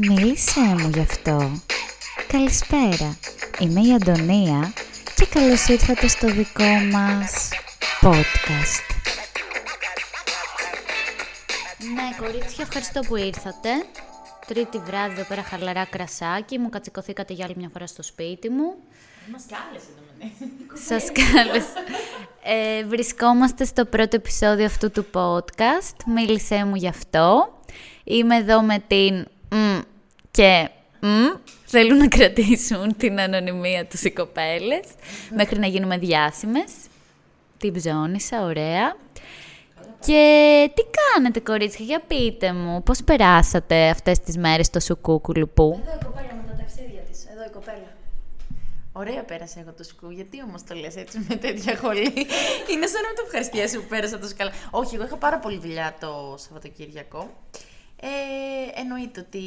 Μίλησέ μου γι' αυτό. Καλησπέρα. Είμαι η Αντωνία και καλώς ήρθατε στο δικό μας podcast. Ναι, κορίτσια, ευχαριστώ που ήρθατε. Τρίτη βράδυ εδώ πέρα χαλαρά κρασάκι. Μου κατσικωθήκατε για άλλη μια φορά στο σπίτι μου. Μας κάλεσε το Σας κάλεσα. Ε, βρισκόμαστε στο πρώτο επεισόδιο αυτού του podcast. Μίλησέ μου γι' αυτό. Είμαι εδώ με την μ, και μ. Θέλουν να κρατήσουν την ανωνυμία τους οι κοπέλες μέχρι να γίνουμε διάσημες. Την ψώνισα, ωραία. Και τι κάνετε κορίτσια, για πείτε μου, πώς περάσατε αυτές τις μέρες στο σουκούκουλου που. Εδώ η κοπέλα με τα ταξίδια της. Εδώ η κοπέλα. Ωραία πέρασα εγώ το σκου. Γιατί όμως το λες έτσι με τέτοια χολή; Είναι σαν να με το ευχαριστιέσαι που πέρασα τόσο καλά. Όχι, εγώ είχα πάρα πολύ δουλειά το Σαββατοκύριακο. Ε, εννοείται ότι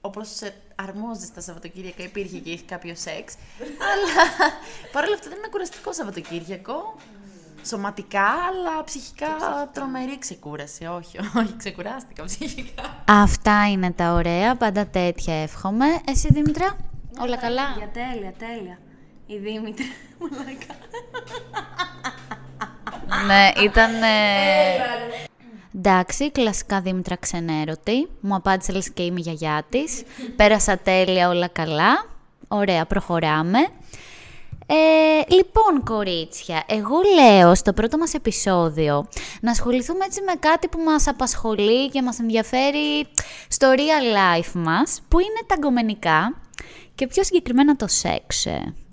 όπως αρμόζει στα Σαββατοκύριακα υπήρχε και είχε κάποιο σεξ. αλλά παρόλα αυτά δεν είναι κουραστικό Σαββατοκύριακο. Σωματικά, αλλά ψυχικά τρομερή ξεκούραση. Όχι, όχι, ξεκουράστηκα ψυχικά. Αυτά είναι τα ωραία, πάντα τέτοια εύχομαι. Εσύ Δήμητρα, όλα καλά; Για τέλεια, τέλεια. Η Δήμητρα. Μαλάκα. ναι, ήταν... Εντάξει, κλασικά Δήμητρα ξενέρωτη. Μου απάντησε λες και είμαι η γιαγιά της. Πέρασα τέλεια, όλα καλά. Ωραία, προχωράμε. Ε, λοιπόν, κορίτσια, εγώ λέω στο πρώτο μας επεισόδιο να ασχοληθούμε έτσι με κάτι που μας απασχολεί και μας ενδιαφέρει στο real life μας, που είναι τα γκομενικά και πιο συγκεκριμένα το σεξ.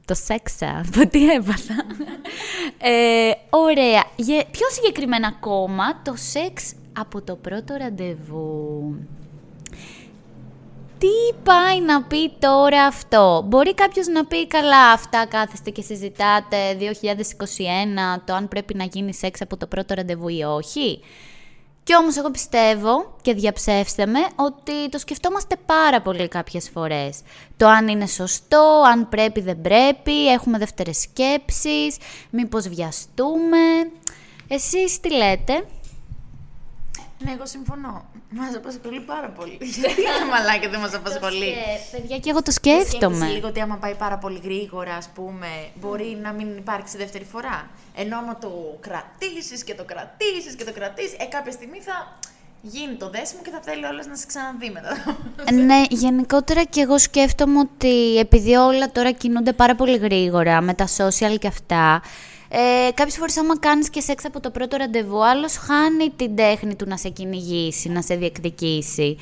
Ε. Το σεξ, από τι έπαθα. ε, ωραία. Γε- Πιο συγκεκριμένα ακόμα, το σεξ από το πρώτο ραντεβού. Τι πάει να πει τώρα αυτό; Μπορεί κάποιος να πει καλά αυτά κάθεστε και συζητάτε 2021 το αν πρέπει να γίνει σεξ από το πρώτο ραντεβού ή όχι. Και όμως εγώ πιστεύω και διαψεύστε με ότι το σκεφτόμαστε πάρα πολύ κάποιες φορές. Το αν είναι σωστό, αν πρέπει δεν πρέπει, έχουμε δεύτερες σκέψεις, μήπως βιαστούμε. Εσείς τι λέτε; Ναι, εγώ συμφωνώ. Μας απασχολεί πάρα πολύ. Γιατί είναι μαλάκια δεν μας απασχολεί; Ε, παιδιά, και εγώ το Σκέφτεσαι σκέφτομαι. λίγο ότι άμα πάει πάρα πολύ γρήγορα, ας πούμε, μπορεί να μην υπάρξει δεύτερη φορά; Ενώ άμα το κρατήσεις και το κρατήσεις και το κρατήσεις, ε, κάποια στιγμή θα γίνει το δέσιμο και θα θέλει όλες να σε ξαναδεί μετά. Ναι, γενικότερα και εγώ σκέφτομαι ότι επειδή όλα τώρα κινούνται πάρα πολύ γρήγορα με τα social και αυτά, ε, κάποιες φορές άμα κάνεις και σεξ από το πρώτο ραντεβού, άλλος χάνει την τέχνη του να σε κυνηγήσει, να σε διεκδικήσει.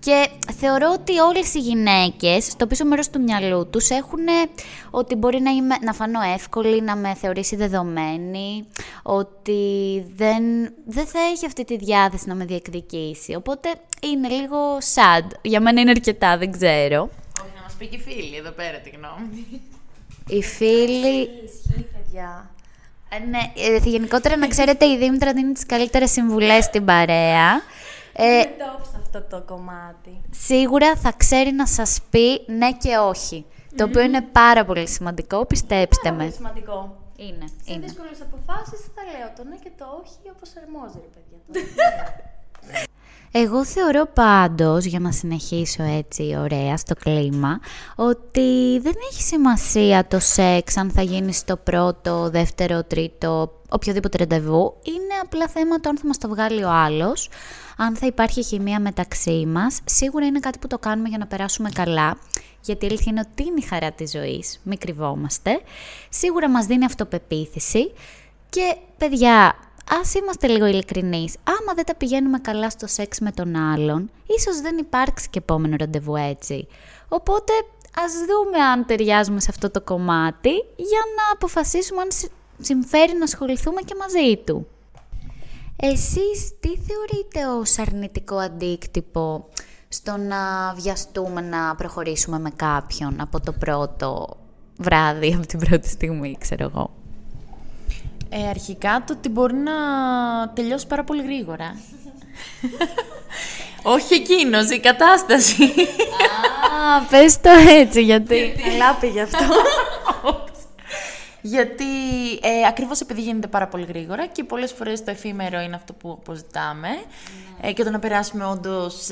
Και θεωρώ ότι όλες οι γυναίκες στο πίσω μέρος του μυαλού τους έχουν ότι μπορεί να, είμαι, να φανώ εύκολη, να με θεωρήσει δεδομένη, ότι δεν, δεν θα έχει αυτή τη διάθεση να με διεκδικήσει. Οπότε είναι λίγο sad. Για μένα είναι αρκετά, δεν ξέρω. Όχι, να μας πει και η φίλη εδώ πέρα τη γνώμη. Οι φίλοι... Ισχύει, παιδιά. Ε, ναι, ε, γενικότερα να ξέρετε η Δήμητρα δίνει τις καλύτερες συμβουλές στην παρέα. Ε, Είναι top σε αυτό το κομμάτι. σίγουρα θα ξέρει να σας πει ναι και όχι. Το οποίο είναι πάρα πολύ σημαντικό, πιστέψτε Πάρα πολύ με. σημαντικό. Είναι, Σε είναι. δύσκολες αποφάσεις θα λέω το ναι και το όχι όπως αρμόζει, ρε παιδιά. τώρα. Εγώ θεωρώ πάντως, για να συνεχίσω έτσι ωραία στο κλίμα, ότι δεν έχει σημασία το σεξ αν θα γίνεις στο πρώτο, δεύτερο, τρίτο, οποιοδήποτε ραντεβού. Είναι απλά θέμα το αν θα μας το βγάλει ο άλλος, αν θα υπάρχει χημεία μεταξύ μας. Σίγουρα είναι κάτι που το κάνουμε για να περάσουμε καλά, γιατί η αλήθεια είναι ότι είναι η χαρά της ζωής, μην κρυβόμαστε. Σίγουρα μας δίνει αυτοπεποίθηση και παιδιά, ας είμαστε λίγο ειλικρινείς. Άμα δεν τα πηγαίνουμε καλά στο σεξ με τον άλλον, ίσως δεν υπάρξει και επόμενο ραντεβού έτσι. Οπότε ας δούμε αν ταιριάζουμε σε αυτό το κομμάτι για να αποφασίσουμε αν συ- συμφέρει να ασχοληθούμε και μαζί του. Εσείς τι θεωρείτε ως αρνητικό αντίκτυπο στο να βιαστούμε να προχωρήσουμε με κάποιον από το πρώτο βράδυ, από την πρώτη στιγμή, ξέρω εγώ; Ε, αρχικά το ότι μπορεί να τελειώσει πάρα πολύ γρήγορα. Όχι εκείνος, η κατάσταση. Α, πες το έτσι, γιατί... Καλά πήγε αυτό. Γιατί ε, ακριβώς επειδή γίνεται πάρα πολύ γρήγορα και πολλές φορές το εφήμερο είναι αυτό που αποζητάμε ε, και το να περάσουμε όντως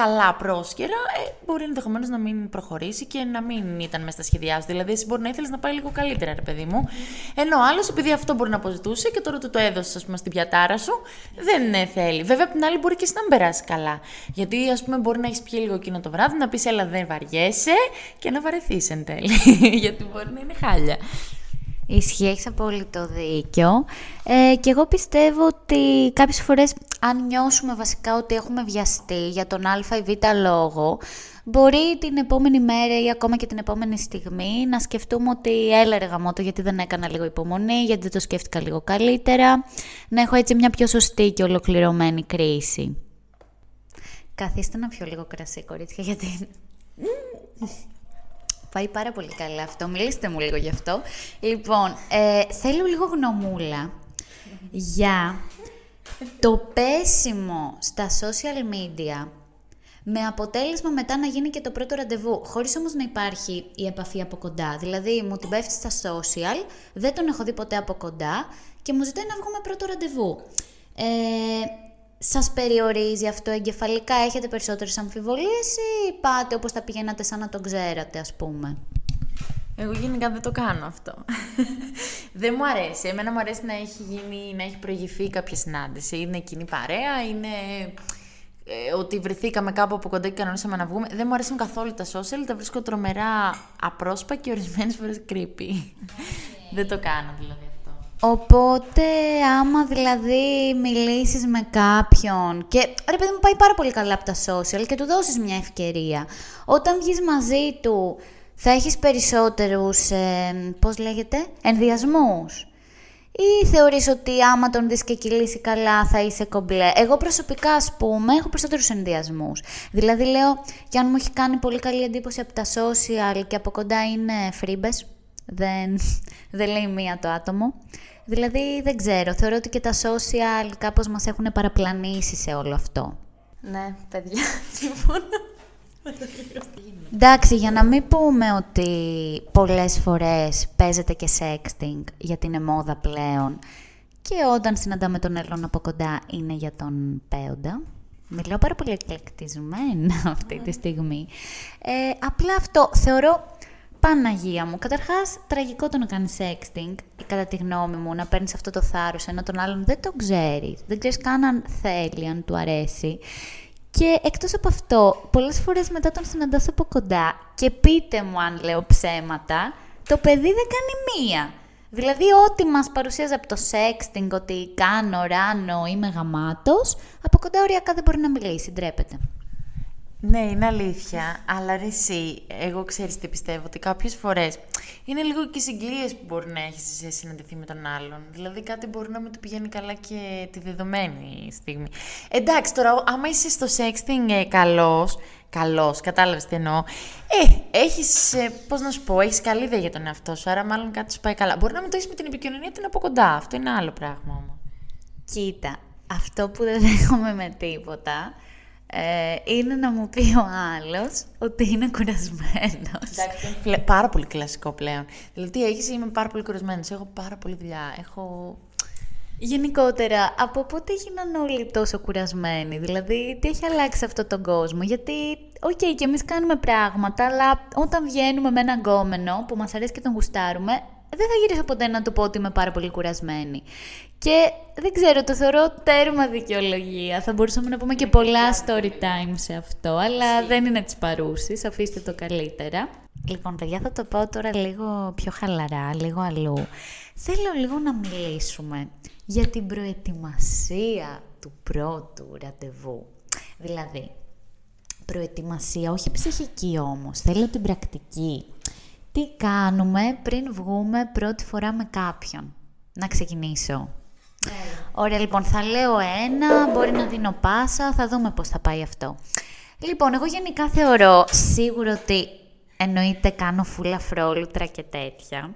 καλά πρόσκαιρα, ε, μπορεί ενδεχομένως να μην προχωρήσει και να μην ήταν μέσα στα σχέδιά σου. Δηλαδή, εσύ μπορεί να ήθελες να πάει λίγο καλύτερα, ρε παιδί μου. Ενώ ο άλλος, επειδή αυτό μπορεί να αποζητούσε και τώρα του το έδωσες, ας πούμε, στην πιατάρα σου, δεν ε, θέλει. Βέβαια, απ' την άλλη, μπορεί και εσύ να μην περάσει καλά. Γιατί, ας πούμε, μπορεί να έχεις πιει λίγο εκείνο το βράδυ, να πεις, Έλα, δεν βαριέσαι και να βαρεθείς εν τέλει. Γιατί μπορεί να είναι χάλια. Ισχύει, έχεις απόλυτο δίκιο. Ε, και εγώ πιστεύω ότι κάποιες φορές, αν νιώσουμε βασικά ότι έχουμε βιαστεί για τον α ή β λόγο, μπορεί την επόμενη μέρα ή ακόμα και την επόμενη στιγμή να σκεφτούμε ότι έλα ρε γαμώτο γιατί δεν έκανα λίγο υπομονή, γιατί δεν το σκέφτηκα λίγο καλύτερα, να έχω έτσι μια πιο σωστή και ολοκληρωμένη κρίση. Καθίστε να πιω λίγο κρασί, κορίτσια, γιατί Πάει πάρα πολύ καλά αυτό. Μιλήστε μου λίγο γι' αυτό. Λοιπόν, ε, θέλω λίγο γνωμούλα για το πέσιμο στα social media με αποτέλεσμα μετά να γίνει και το πρώτο ραντεβού, χωρίς όμως να υπάρχει η επαφή από κοντά. Δηλαδή, μου την πέφτει στα social, δεν τον έχω δει ποτέ από κοντά και μου ζητάει να βγούμε πρώτο ραντεβού. Ε, σας περιορίζει αυτό εγκεφαλικά, έχετε περισσότερες αμφιβολίες ή πάτε όπως τα πηγαίνατε σαν να το ξέρατε ας πούμε; Εγώ γενικά δεν το κάνω αυτό. δεν μου αρέσει. Εμένα μου αρέσει να έχει, γίνει, να έχει προηγηθεί κάποια συνάντηση. Είναι κοινή παρέα, είναι ε, ότι βρεθήκαμε κάπου από κοντά και κανονίσαμε να βγούμε. Δεν μου αρέσουν καθόλου τα social, τα βρίσκω τρομερά απρόσπα και ορισμένες φορές creepy. δεν το κάνω δηλαδή. Οπότε, άμα δηλαδή μιλήσεις με κάποιον και ρε παιδί μου πάει πάρα πολύ καλά από τα social και του δώσεις μια ευκαιρία. Όταν βγεις μαζί του θα έχεις περισσότερους, ε, πώς λέγεται, ενδιασμούς; Ή θεωρείς ότι άμα τον δεις και κυλήσει καλά θα είσαι κομπλέ; Εγώ προσωπικά, ας πούμε, έχω περισσότερους ενδιασμούς. Δηλαδή λέω, και αν μου έχει κάνει πολύ καλή εντύπωση από τα social και από κοντά είναι φρίμπες, δεν, δεν λέει μία το άτομο. Δηλαδή δεν ξέρω, θεωρώ ότι και τα social κάπως μας έχουν παραπλανήσει σε όλο αυτό. Ναι, παιδιά, συμφωνώ. Εντάξει, για να μην πούμε ότι πολλές φορές παίζεται και sexting γιατί είναι μόδα πλέον και όταν συναντάμε τον Έλλον από κοντά είναι για τον Πέοντα. Μιλάω πάρα πολύ εκλεκτισμένα αυτή τη στιγμή. Ε, απλά αυτό θεωρώ Παναγία μου. Καταρχάς, τραγικό το να κάνεις sexting, κατά τη γνώμη μου, να παίρνεις αυτό το θάρρος ενώ τον άλλον δεν το ξέρεις. Δεν ξέρεις καν αν θέλει, αν του αρέσει. Και εκτός από αυτό, πολλές φορές μετά τον συναντάς από κοντά και πείτε μου αν λέω ψέματα, το παιδί δεν κάνει μία. Δηλαδή, ό,τι μας παρουσίαζε από το sexting, ότι κάνω, ράνω, είμαι γαμάτος, από κοντά οριακά δεν μπορεί να μιλήσει, ντρέπεται. Ναι, είναι αλήθεια. Αλλά ρε, εσύ, εγώ ξέρεις τι πιστεύω, ότι κάποιες φορές είναι λίγο και συγκυρίε που μπορεί να έχεις σε συναντηθεί με τον άλλον. Δηλαδή κάτι μπορεί να μην του πηγαίνει καλά και τη δεδομένη στιγμή. Εντάξει, τώρα, άμα είσαι στο sexting ε, καλός, καλός, κατάλαβες τι εννοώ. Ε, έχεις, ε, πώς να σου πω, έχεις καλή ιδέα για τον εαυτό σου, άρα μάλλον κάτι σου πάει καλά. Μπορεί να μην το έχεις με την επικοινωνία την από κοντά. Αυτό είναι άλλο πράγμα όμως. Κοίτα, αυτό που δεν δέχομαι με τίποτα ε, είναι να μου πει ο άλλος ότι είναι κουρασμένος. Εντάξει, πάρα πολύ κλασικό πλέον. Δηλαδή, έχεις είμαι πάρα πολύ κουρασμένος. Έχω πάρα πολύ δουλειά. Έχω. Γενικότερα, από πότε έγιναν όλοι τόσο κουρασμένοι, δηλαδή τι έχει αλλάξει αυτό τον κόσμο, γιατί, ok, okay, και εμείς κάνουμε πράγματα, αλλά όταν βγαίνουμε με έναν γκόμενο που μας αρέσει και τον γουστάρουμε, δεν θα γυρίσω ποτέ να του πω ότι είμαι πάρα πολύ κουρασμένη. Και δεν ξέρω, το θεωρώ τέρμα δικαιολογία. Θα μπορούσαμε να πούμε και πολλά story time σε αυτό, αλλά δεν είναι της παρούσης. Αφήστε το καλύτερα. Λοιπόν, παιδιά, θα το πω τώρα λίγο πιο χαλαρά, λίγο αλλού. Θέλω λίγο να μιλήσουμε για την προετοιμασία του πρώτου ραντεβού. Δηλαδή, προετοιμασία, όχι ψυχική όμως, θέλω την πρακτική. Τι κάνουμε πριν βγούμε πρώτη φορά με κάποιον; Να ξεκινήσω. Ωραία, λοιπόν, θα λέω ένα, μπορεί να δίνω πάσα, θα δούμε πώς θα πάει αυτό. Λοιπόν, εγώ γενικά θεωρώ σίγουρο ότι εννοείται κάνω φούλα φρόλουτρα και τέτοια.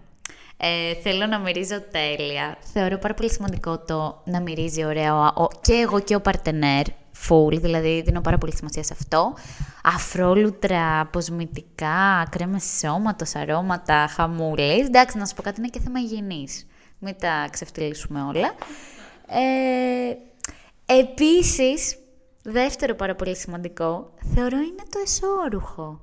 Ε, θέλω να μυρίζω τέλεια. Θεωρώ πάρα πολύ σημαντικό το να μυρίζει ωραία και εγώ και ο παρτενέρ. Φουλ, δηλαδή δίνω πάρα πολύ σημασία σε αυτό. Αφρόλουτρα, αποσμητικά, κρέμες σώματος, αρώματα, χαμούλες. Εντάξει, να σου πω κάτι, είναι και θέμα υγιεινής. Μην τα ξεφτυλίσουμε όλα. Ε, επίσης, δεύτερο πάρα πολύ σημαντικό, θεωρώ είναι το εσώρουχο.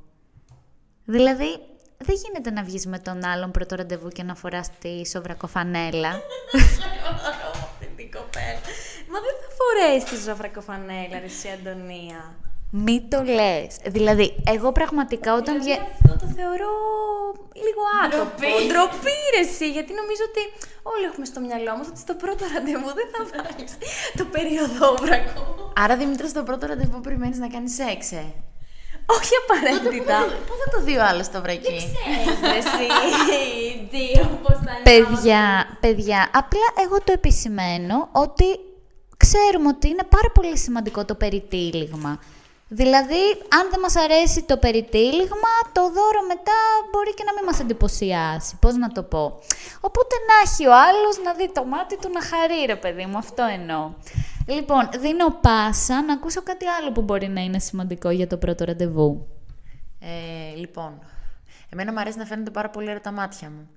Δηλαδή, δεν γίνεται να βγεις με τον άλλον πρώτο ραντεβού και να φοράς τη σοβρακοφανέλα. Αυτή την κοπέλα. Μα δεν θα φορέσει τη ζωφρακοφανέλα, ρε εσύ Αντωνία. Μη το λες. Δηλαδή, εγώ πραγματικά όταν βγαίνω... Αυτό το θεωρώ λίγο άτομο. Ντροπή, ρε εσύ, γιατί νομίζω ότι όλοι έχουμε στο μυαλό μας ότι στο πρώτο ραντεβού δεν θα βάλεις το περιοδόβρακο. Άρα, Δημήτρη, στο πρώτο ραντεβού περιμένεις να κάνεις σεξ, ε; Όχι απαραίτητα. Πού θα το δει ο άλλο το βρακί; Ξέρεις, ρε εσύ, δύο, πώς θα είναι. Παιδιά, παιδιά, απλά εγώ το επισημαίνω ότι ξέρουμε ότι είναι πάρα πολύ σημαντικό το περιτύλιγμα. Δηλαδή, αν δεν μας αρέσει το περιτύλιγμα, το δώρο μετά μπορεί και να μην μας εντυπωσιάσει. Πώς να το πω; Οπότε να έχει ο άλλος να δει το μάτι του να χαρεί, ρε παιδί μου. Αυτό εννοώ. Λοιπόν, δίνω πάσα να ακούσω κάτι άλλο που μπορεί να είναι σημαντικό για το πρώτο ραντεβού. Ε, λοιπόν, εμένα μου αρέσει να φαίνονται πάρα πολύ ωραία τα μάτια μου.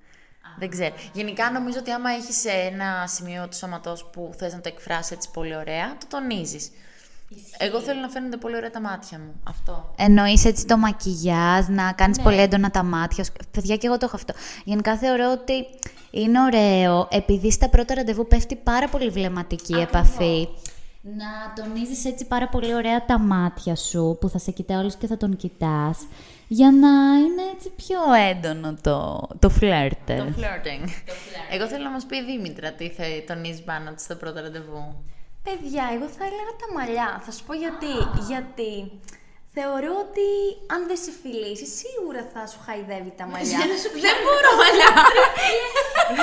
Δεν ξέρω. Γενικά νομίζω ότι άμα έχεις ένα σημείο του σώματός που θες να το εκφράσεις έτσι πολύ ωραία, το τονίζεις. Εγώ θέλω να φαίνονται πολύ ωραία τα μάτια μου. Αυτό. Εννοείς έτσι το μακιγιάζ, να κάνεις πολύ έντονα τα μάτια σου. Παιδιά, και εγώ το έχω αυτό. Γενικά θεωρώ ότι είναι ωραίο, επειδή στα πρώτα ραντεβού πέφτει πάρα πολύ βλεμματική επαφή. Να τονίζεις έτσι πάρα πολύ ωραία τα μάτια σου, που θα σε κοιτάει όλος και θα τον κοιτάς, για να είναι έτσι πιο έντονο το, το φλερτ. Το flirting. Εγώ θέλω να μας πει η Δήμητρα τι θα τονίζει πάνω της στο πρώτο ραντεβού. Παιδιά, εγώ θα έλεγα τα μαλλιά. Θα σου πω γιατί. Γιατί θεωρώ ότι αν δεν σε φιλήσει, σίγουρα θα σου χαϊδεύει τα μαλλιά. δεν μπορώ μαλλιά.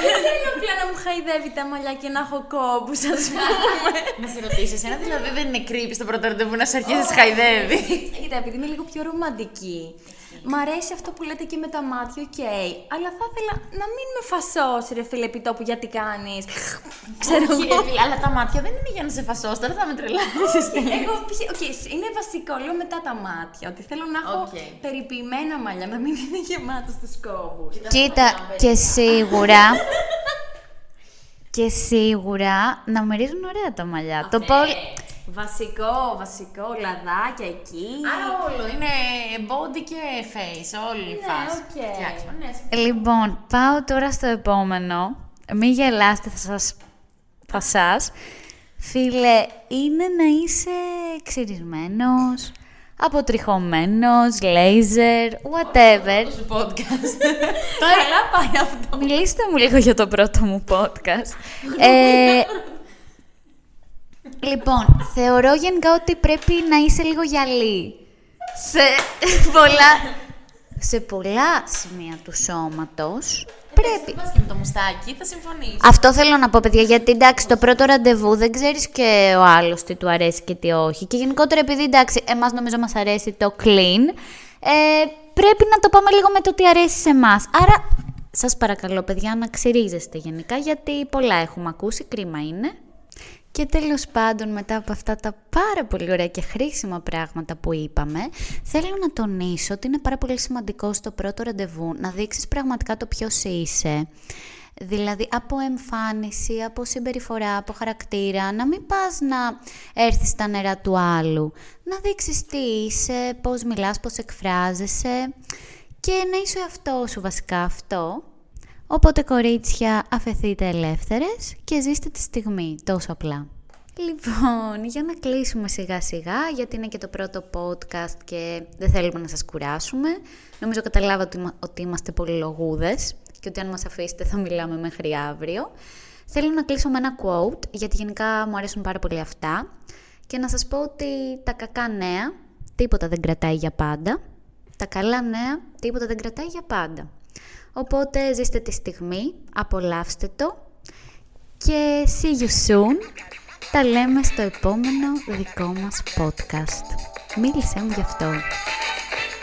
δεν θέλω πια να μου χαϊδεύει τα μαλλιά και να έχω κόμπους, ας πούμε. να σε ρωτήσω, ένα δηλαδή δεν είναι creepy στο πρώτο ραντεβού να σε αρχίσει να χαϊδεύει; Κοίτα, επειδή είμαι λίγο πιο ρομαντική. Μ' αρέσει αυτό που λέτε και με τα μάτια, οκ. Αλλά θα ήθελα να μην με φασώσεις, ρε φίλε, επί τόπου γιατί κάνεις. Ξέρω Όχι, εγώ. ρε φίλε, αλλά τα μάτια δεν είναι για να σε φασώσεις, τώρα θα με τρελάσεις. Εγώ, π.χ. οκ, είναι βασικό, λέω μετά τα μάτια. Ότι θέλω να έχω Οκ. περιποιημένα μαλλιά, να μην είναι γεμάτο στους κόμπους. Κοίτα, και σίγουρα... και σίγουρα να μυρίζουν ωραία τα μαλλιά. Το πολύ... Βασικό, βασικό, λαδάκια εκεί. Άρα όλο, είναι body και face, όλη η Ναι, φάση. οκ. Φτιάξουμε, ναι, Λοιπόν, πάω τώρα στο επόμενο. Μην γελάστε, θα σας... Θα σας. Φίλε, είναι να είσαι ξυρισμένος, αποτριχωμένος, λέιζερ, whatever. σου podcast. Καλά πάει αυτό. Μιλήστε μου λίγο για το πρώτο μου podcast. ε, λοιπόν, θεωρώ γενικά ότι πρέπει να είσαι λίγο γυαλί. Σε πολλά, σε πολλά σημεία του σώματος πρέπει. Πας και με το μουστάκι, θα συμφωνήσω. Αυτό θέλω να πω, παιδιά, γιατί εντάξει, το πρώτο ραντεβού δεν ξέρεις και ο άλλος τι του αρέσει και τι όχι. Και γενικότερα, επειδή εντάξει, εμάς νομίζω μας αρέσει το clean, ε, πρέπει να το πάμε λίγο με το τι αρέσει σε εμάς. Άρα, σας παρακαλώ, παιδιά, να ξυρίζεστε γενικά, γιατί πολλά έχουμε ακούσει, κρίμα είναι. Και τέλος πάντων, μετά από αυτά τα πάρα πολύ ωραία και χρήσιμα πράγματα που είπαμε, θέλω να τονίσω ότι είναι πάρα πολύ σημαντικό στο πρώτο ραντεβού να δείξεις πραγματικά το ποιος είσαι. Δηλαδή από εμφάνιση, από συμπεριφορά, από χαρακτήρα, να μην πας να έρθεις στα νερά του άλλου. Να δείξεις τι είσαι, πώς μιλάς, πώς εκφράζεσαι και να είσαι ο αυτό σου βασικά αυτό. Οπότε κορίτσια αφαιθείτε ελεύθερες και ζήστε τη στιγμή τόσο απλά. Λοιπόν, για να κλείσουμε σιγά σιγά, γιατί είναι και το πρώτο podcast και δεν θέλουμε να σας κουράσουμε. Νομίζω καταλάβατε ότι, ότι είμαστε πολυλογούδες και ότι αν μας αφήσετε θα μιλάμε μέχρι αύριο. Θέλω να κλείσω με ένα quote, γιατί γενικά μου αρέσουν πάρα πολύ αυτά. Και να σας πω ότι τα κακά νέα, τίποτα δεν κρατάει για πάντα. Τα καλά νέα, τίποτα δεν κρατάει για πάντα. Οπότε ζήστε τη στιγμή, απολαύστε το και see you soon. Τα λέμε στο επόμενο δικό μας podcast. Μίλησέ μου γι' αυτό.